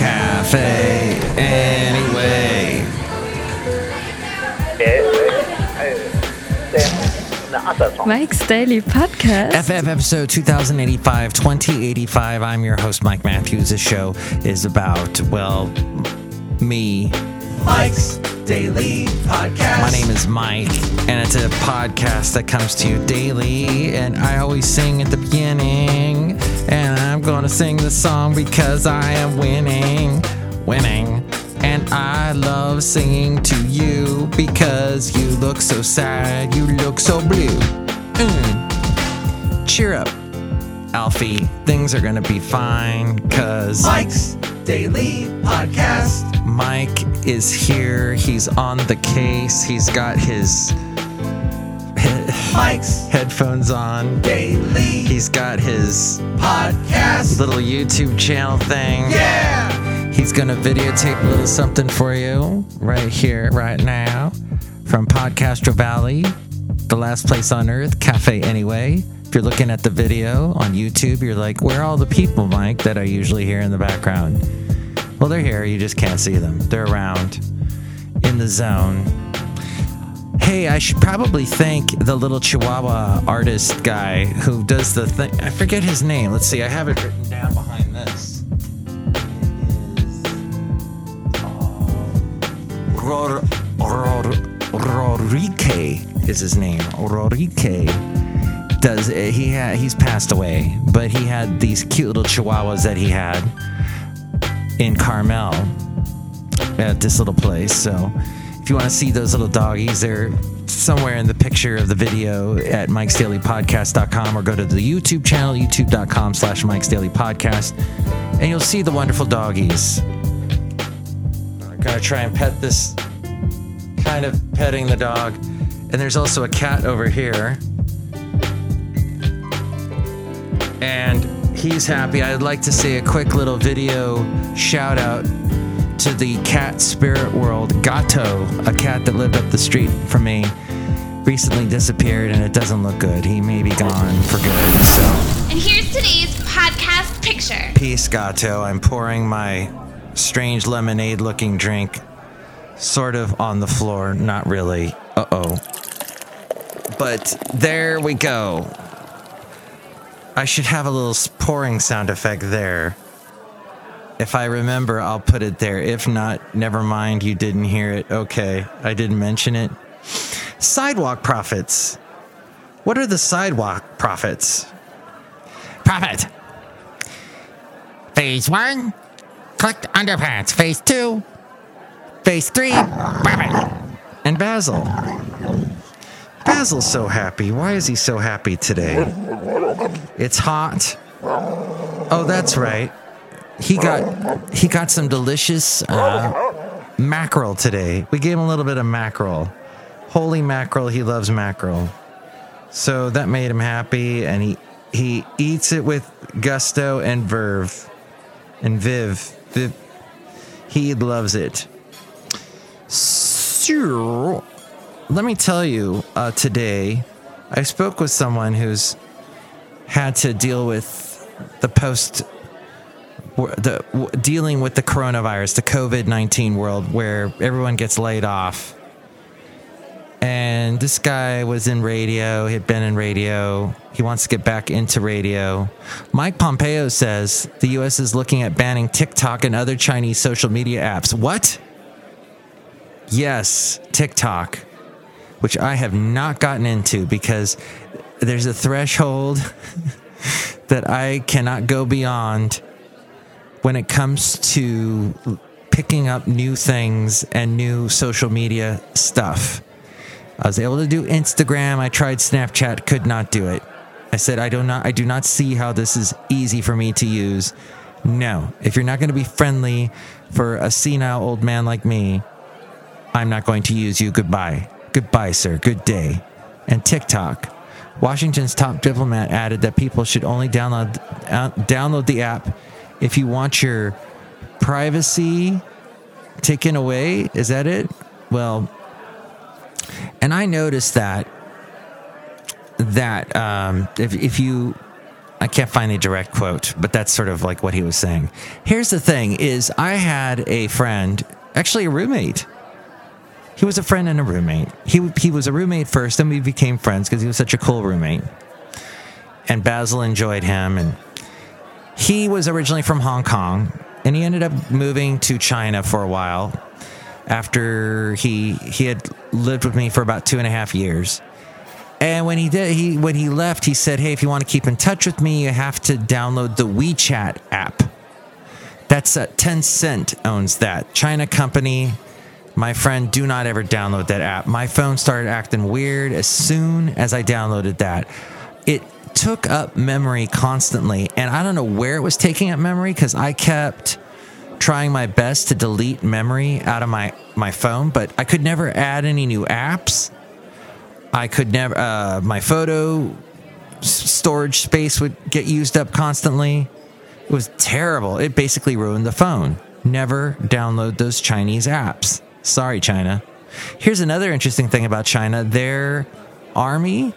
Cafe anyway. Mike's Daily Podcast. FF episode 2085, 2085. I'm your host, Mike Matthews. This show is about, well, me. Mike's Daily Podcast. My name is Mike, and it's a podcast that comes to you daily. And I always sing at the beginning, and I'm gonna sing the song because I am winning, winning. And I love singing to you because you look so sad, you look so blue. Mm. Cheer up, Alfie. Things are gonna be fine, cause Mike's Daily Podcast. Mike is here. He's on the case. He's got his Mike's headphones on. Daily He's got his Podcast. little YouTube channel thing. Yeah! He's gonna videotape a little something for you right here, right now, from Podcastro Valley, the last place on earth, Cafe Anyway. If you're looking at the video on YouTube, you're like, where are all the people, Mike, that I usually hear in the background? Well, they're here. You just can't see them. They're around in the zone. Hey, I should probably thank the little Chihuahua artist guy who does the thing. I forget his name. Let's see. I have it written down behind this. Uh, Ror, Ror, Rorike is his name. Rorike does eh, he ha, he's passed away, but he had these cute little chihuahuas that he had in Carmel at this little place. So if you want to see those little doggies, they're somewhere in the picture of the video at Mike's Daily Podcast.com or go to the YouTube channel, youtube.com slash Mike's Daily Podcast, and you'll see the wonderful doggies. I'm gonna try and pet this kind of petting the dog. And there's also a cat over here. And he's happy. I'd like to say a quick little video shout out to the cat spirit world. Gato, a cat that lived up the street from me, recently disappeared and it doesn't look good. He may be gone for good. So, And here's today's podcast picture. peace, Gato. I'm pouring my strange lemonade looking drink sort of on the floor. Not really. Uh oh. But there we go. I should have a little pouring sound effect there. If I remember, I'll put it there. If not, never mind. You didn't hear it. Okay. I didn't mention it. Sidewalk profits. What are the sidewalk profits? Profit. Phase one, clicked underpants. Phase two, phase three, profit. And Basil. Basil's so happy. Why is he so happy today? It's hot. Oh, that's right. He got he got some delicious uh, mackerel today. We gave him a little bit of mackerel. Holy mackerel, he loves mackerel. So that made him happy, and he he eats it with gusto and verve, and viv. viv. He loves it. So, let me tell you, uh, today I spoke with someone who's had to deal with the post the dealing with the coronavirus, the COVID 19 world where everyone gets laid off. And this guy was in radio, he had been in radio. He wants to get back into radio. Mike Pompeo says the US is looking at banning TikTok and other Chinese social media apps. What? Yes, TikTok, which I have not gotten into because there's a threshold that I cannot go beyond when it comes to picking up new things and new social media stuff. I was able to do Instagram. I tried Snapchat, could not do it. I said I do not I do not see how this is easy for me to use. No. If you're not going to be friendly for a senile old man like me, I'm not going to use you. Goodbye. Goodbye, sir. Good day. And TikTok. Washington's top diplomat added that people should only download uh, download the app if you want your privacy taken away. Is that it? Well, and I noticed that that um, if if you I can't find the direct quote, but that's sort of like what he was saying. Here's the thing is I had a friend, actually a roommate. He was a friend and a roommate. He he was a roommate first, then we became friends because he was such a cool roommate. And Basil enjoyed him and he was originally from Hong Kong and he ended up moving to China for a while after he he had lived with me for about two and a half years. And when he did, he when he left, he said, "Hey, if you want to keep in touch with me, you have to download the WeChat app. That's uh, Tencent owns that China company. My friend, do not ever download that app. My phone started acting weird as soon as I downloaded that. It took up memory constantly, and I don't know where it was taking up memory because I kept." trying my best to delete memory out of my, my phone, but I could never add any new apps. I could never, uh, my photo storage space would get used up constantly. It was terrible. It basically ruined the phone. Never download those Chinese apps. Sorry, China. Here's another interesting thing about China their army,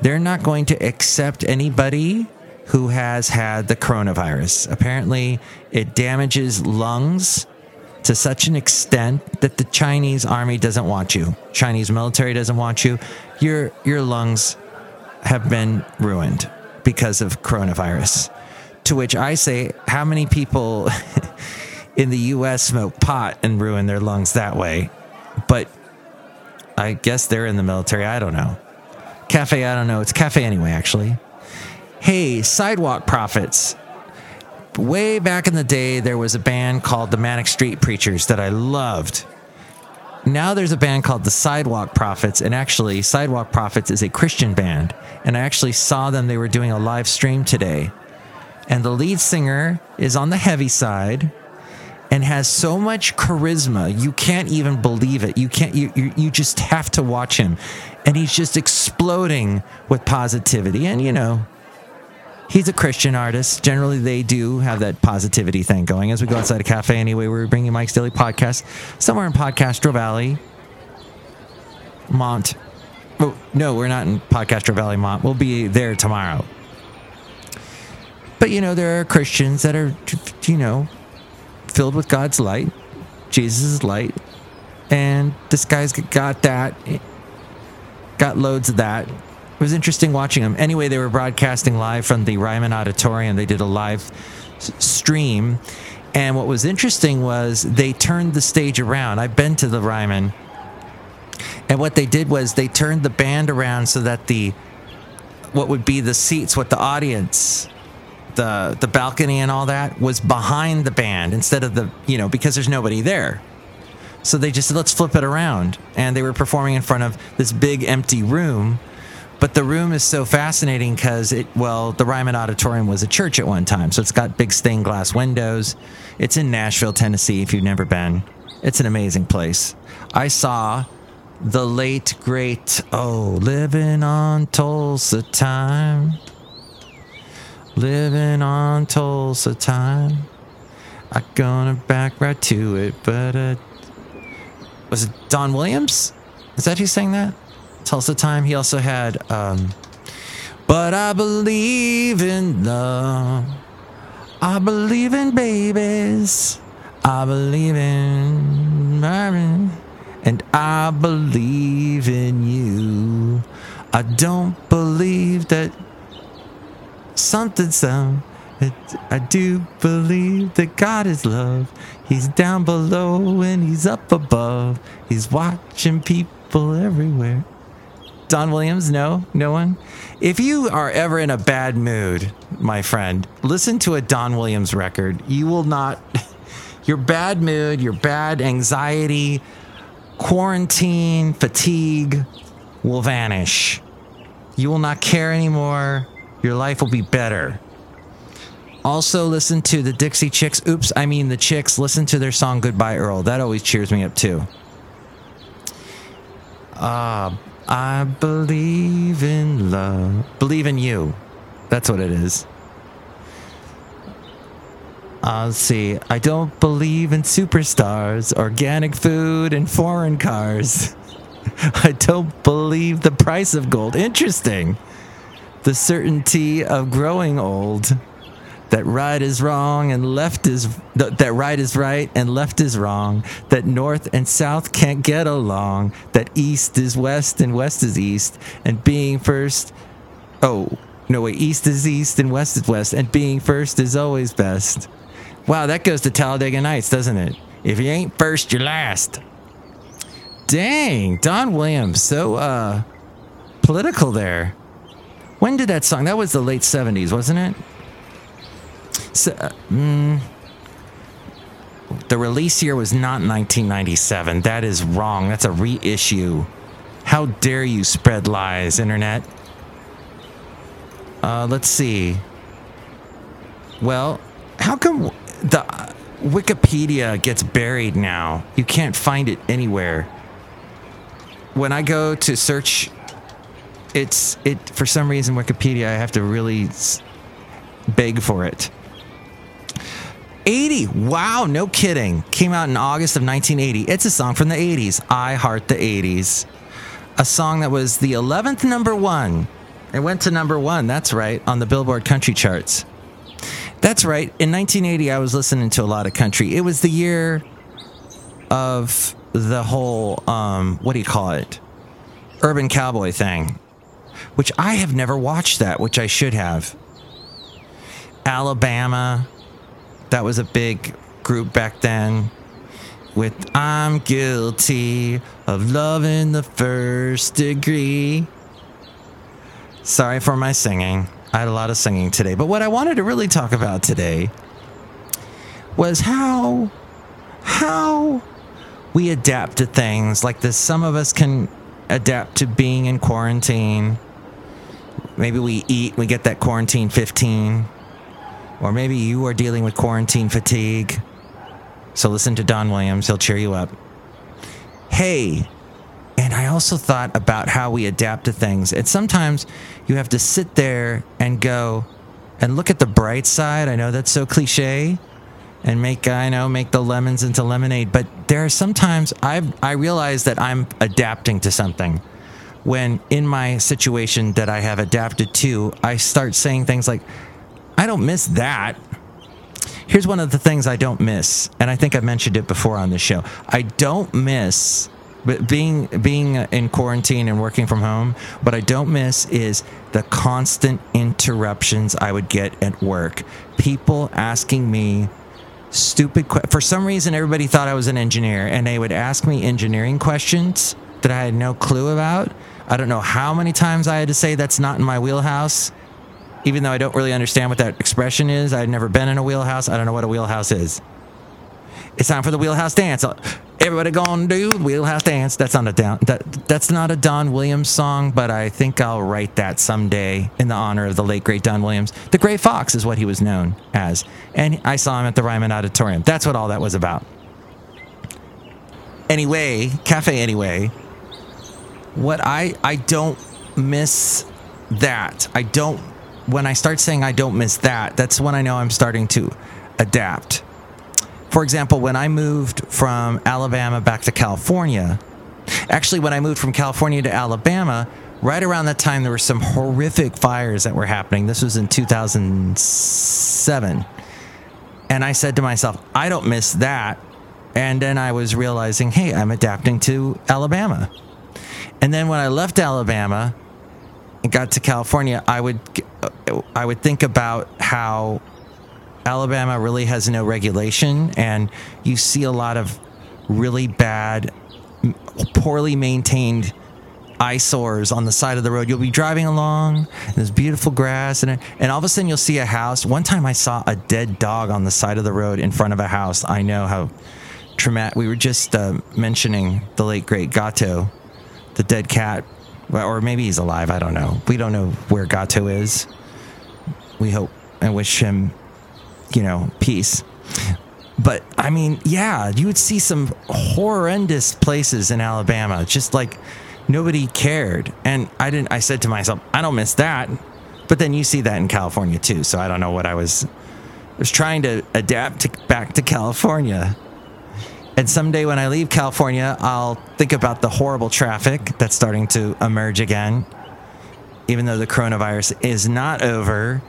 they're not going to accept anybody who has had the coronavirus. Apparently, it damages lungs to such an extent that the Chinese army doesn't want you. Chinese military doesn't want you. Your your lungs have been ruined because of coronavirus. To which I say, how many people in the US smoke pot and ruin their lungs that way? But I guess they're in the military. I don't know. Cafe, I don't know. It's cafe anyway, actually. Hey, Sidewalk Prophets way back in the day, there was a band called the Manic Street Preachers that I loved. Now there's a band called the Sidewalk Prophets, and actually, Sidewalk Prophets is a Christian band. And I actually saw them, they were doing a live stream today. And the lead singer is on the heavy side and has so much charisma, you can't even believe it. You can't, you, you, you just have to watch him. And he's just exploding with positivity. And, you know, he's a Christian artist. Generally, they do have that positivity thing going. As we go outside a cafe anyway, we're bringing Mike's Daily Podcast somewhere in Podcastro Valley, Mont. Oh, no, we're not in Podcastro Valley, Mont. We'll be there tomorrow. But, you know, there are Christians that are, you know, filled with God's light, Jesus' light. And this guy's got that, got loads of that it was interesting watching them. Anyway, they were broadcasting live from the Ryman Auditorium. They did a live stream. And what was interesting was they turned the stage around. I've been to the Ryman. And what they did was they turned the band around so that the what would be the seats, what the audience, the the balcony and all that was behind the band instead of the, you know, because there's nobody there. So they just said, let's flip it around. And they were performing in front of this big empty room but the room is so fascinating because it, well, the Ryman Auditorium was a church at one time. So it's got big stained glass windows. It's in Nashville, Tennessee, if you've never been. It's an amazing place. I saw the late, great, oh, living on Tulsa time. Living on Tulsa time. I'm gonna back right to it, but uh, was it Don Williams? Is that who sang that? Tulsa Time. He also had, um, but I believe in love. I believe in babies. I believe in Marvin. And I believe in you. I don't believe that something, some. I do believe that God is love. He's down below and he's up above. He's watching people everywhere. Don Williams? No, no one. If you are ever in a bad mood, my friend, listen to a Don Williams record. You will not, your bad mood, your bad anxiety, quarantine, fatigue will vanish. You will not care anymore. Your life will be better. Also, listen to the Dixie Chicks. Oops, I mean the Chicks. Listen to their song Goodbye Earl. That always cheers me up too. Uh, I believe in love. Believe in you. That's what it is. Uh, let's see. I don't believe in superstars, organic food, and foreign cars. I don't believe the price of gold. Interesting. The certainty of growing old. That right is wrong and left is that right is right and left is wrong. That north and south can't get along. That east is west and west is east. And being first, oh no wait, east is east and west is west. And being first is always best. Wow, that goes to Talladega Nights, doesn't it? If you ain't first, you're last. Dang, Don Williams, so uh political there. When did that song? That was the late 70s, wasn't it? So, uh, mm, the release year was not 1997. That is wrong. That's a reissue. How dare you spread lies, internet? Uh, let's see. Well, how come the Wikipedia gets buried now? You can't find it anywhere. When I go to search, it's it for some reason Wikipedia. I have to really beg for it. 80. Wow, no kidding. Came out in August of 1980. It's a song from the 80s. I Heart the 80s. A song that was the 11th number one. It went to number one, that's right, on the Billboard country charts. That's right. In 1980, I was listening to a lot of country. It was the year of the whole, um, what do you call it? Urban cowboy thing, which I have never watched that, which I should have. Alabama, that was a big group back then with I'm guilty of loving the first degree. Sorry for my singing. I had a lot of singing today. But what I wanted to really talk about today was how how we adapt to things like this. Some of us can adapt to being in quarantine. Maybe we eat, we get that quarantine 15. Or maybe you are dealing with quarantine fatigue. So listen to Don Williams, he'll cheer you up. Hey, and I also thought about how we adapt to things. And sometimes you have to sit there and go and look at the bright side. I know that's so cliche and make I know make the lemons into lemonade, but there are sometimes I I realize that I'm adapting to something. When in my situation that I have adapted to, I start saying things like I don't miss that. Here's one of the things I don't miss, and I think I mentioned it before on this show. I don't miss but being being in quarantine and working from home, what I don't miss is the constant interruptions I would get at work. People asking me stupid que- for some reason everybody thought I was an engineer and they would ask me engineering questions that I had no clue about. I don't know how many times I had to say that's not in my wheelhouse even though I don't really understand what that expression is, I've never been in a wheelhouse. I don't know what a wheelhouse is. It's time for the wheelhouse dance. Everybody gonna do wheelhouse dance. That's not a down. That that's not a Don Williams song, but I think I'll write that someday in the honor of the late great Don Williams. The Gray Fox is what he was known as, and I saw him at the Ryman Auditorium. That's what all that was about. Anyway, cafe. Anyway, what I I don't miss that. I don't when I start saying I don't miss that, that's when I know I'm starting to adapt. For example, when I moved from Alabama back to California, actually, when I moved from California to Alabama, right around that time, there were some horrific fires that were happening. This was in 2007. And I said to myself, I don't miss that. And then I was realizing, hey, I'm adapting to Alabama. And then when I left Alabama, and got to California, I would I would think about how Alabama really has no regulation, and you see a lot of really bad, poorly maintained eyesores on the side of the road. You'll be driving along, and there's beautiful grass, and and all of a sudden you'll see a house. One time I saw a dead dog on the side of the road in front of a house. I know how traumatic. We were just uh, mentioning the late great Gato, the dead cat or maybe he's alive. I don't know. We don't know where Gato is. We hope and wish him, you know, peace. But I mean, yeah, you would see some horrendous places in Alabama, just like nobody cared. And I didn't. I said to myself, I don't miss that. But then you see that in California too. So I don't know what I was. I was trying to adapt to, back to California. And someday when I leave California, I'll think about the horrible traffic that's starting to emerge again. even though the coronavirus is not over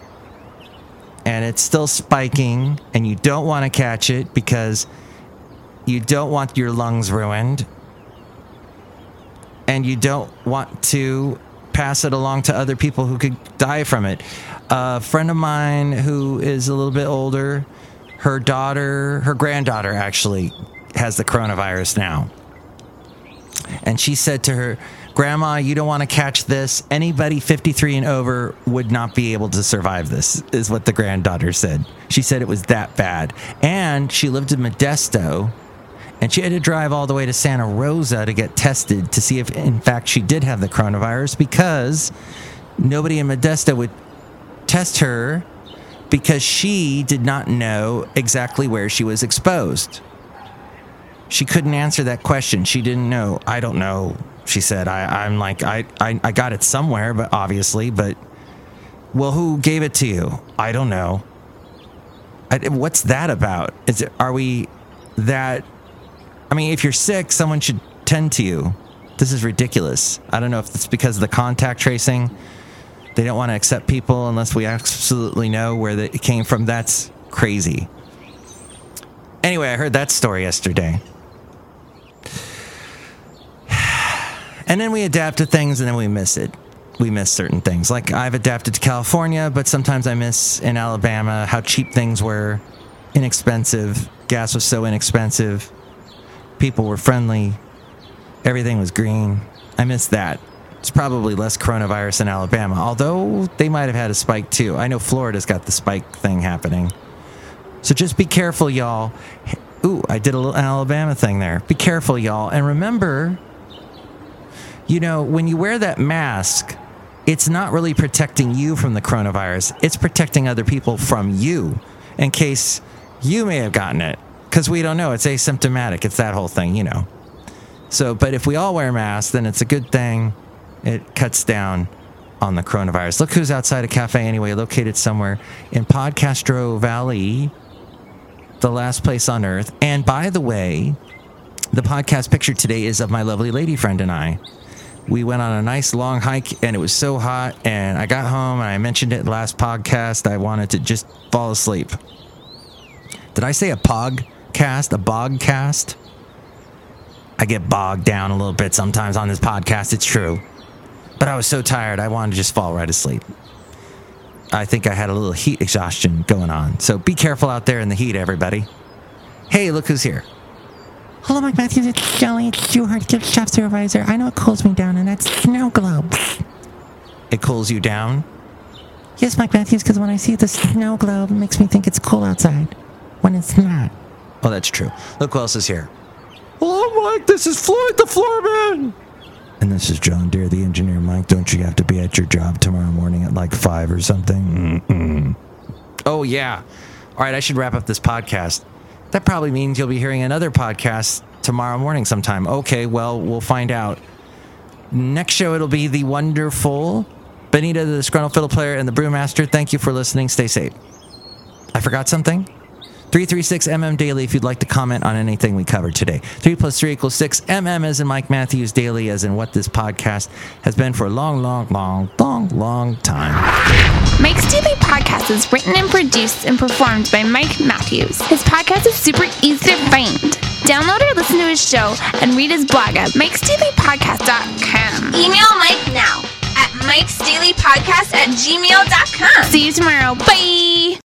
and it's still spiking, and you don't want to catch it because you don't want your lungs ruined and you don't want to pass it along to other people who could die from it. A friend of mine who is a little bit older, her daughter, her granddaughter actually has the coronavirus now. And she said to her, Grandma, you don't want to catch this. Anybody 53 and over would not be able to survive this, is what the granddaughter said. She said it was that bad. And she lived in Modesto, and she had to drive all the way to Santa Rosa to get tested to see if, in fact, she did have the coronavirus because nobody in Modesto would test her because she did not know exactly where she was exposed. She couldn't answer that question. She didn't know. I don't know. She said, I, I'm like, I, I, I got it somewhere, but obviously, but well, who gave it to you? I don't know. I, what's that about? Is it, are we that? I mean, if you're sick, someone should tend to you. This is ridiculous. I don't know if it's because of the contact tracing. They don't want to accept people unless we absolutely know where it came from. That's crazy. Anyway, I heard that story yesterday. And then we adapt to things and then we miss it. We miss certain things. Like I've adapted to California, but sometimes I miss in Alabama how cheap things were, inexpensive. Gas was so inexpensive. People were friendly. Everything was green. I miss that. It's probably less coronavirus in Alabama, although they might have had a spike too. I know Florida's got the spike thing happening. So just be careful, y'all. Ooh, I did a little Alabama thing there. Be careful, y'all. And remember, you know, when you wear that mask, it's not really protecting you from the coronavirus. It's protecting other people from you in case you may have gotten it. Because we don't know. It's asymptomatic. It's that whole thing, you know. So, but if we all wear masks, then it's a good thing. It cuts down on the coronavirus. Look who's outside a cafe anyway, located somewhere in Podcastro Valley, the last place on earth. And by the way, the podcast picture today is of my lovely lady friend and I we went on a nice long hike and it was so hot and I got home and I mentioned it last podcast I wanted to just fall asleep. Did I say a podcast? A bogcast? I get bogged down a little bit sometimes on this podcast, it's true. But I was so tired I wanted to just fall right asleep. I think I had a little heat exhaustion going on. So be careful out there in the heat everybody. Hey, look who's here. Hello, Mike Matthews. It's Jelly. It's Stuart, gift shop supervisor. I know it cools me down, and that's snow globe. It cools you down? Yes, Mike Matthews, because when I see the snow globe, it makes me think it's cool outside when it's not. Oh, that's true. Look who else is here. Hello, Mike. This is Floyd the Floorman. And this is John Deere, the engineer. Mike, don't you have to be at your job tomorrow morning at like five or something? Mm-mm. Oh, yeah. All right, I should wrap up this podcast. That probably means you'll be hearing another podcast tomorrow morning sometime. Okay, well, we'll find out. Next show, it'll be the wonderful Benita, the disgruntled fiddle player, and the brewmaster. Thank you for listening. Stay safe. I forgot something? 336 MM Daily if you'd like to comment on anything we covered today. 3 plus 3 equals 6. MM as in Mike Matthews Daily as in what this podcast has been for a long, long, long, long, long time. Mike's Daily Podcast is written and produced and performed by Mike Matthews. His podcast is super easy to find. Download or listen to his show and read his blog at mikesdailypodcast.com. Email Mike now at mikesdailypodcast at gmail.com. See you tomorrow. Bye.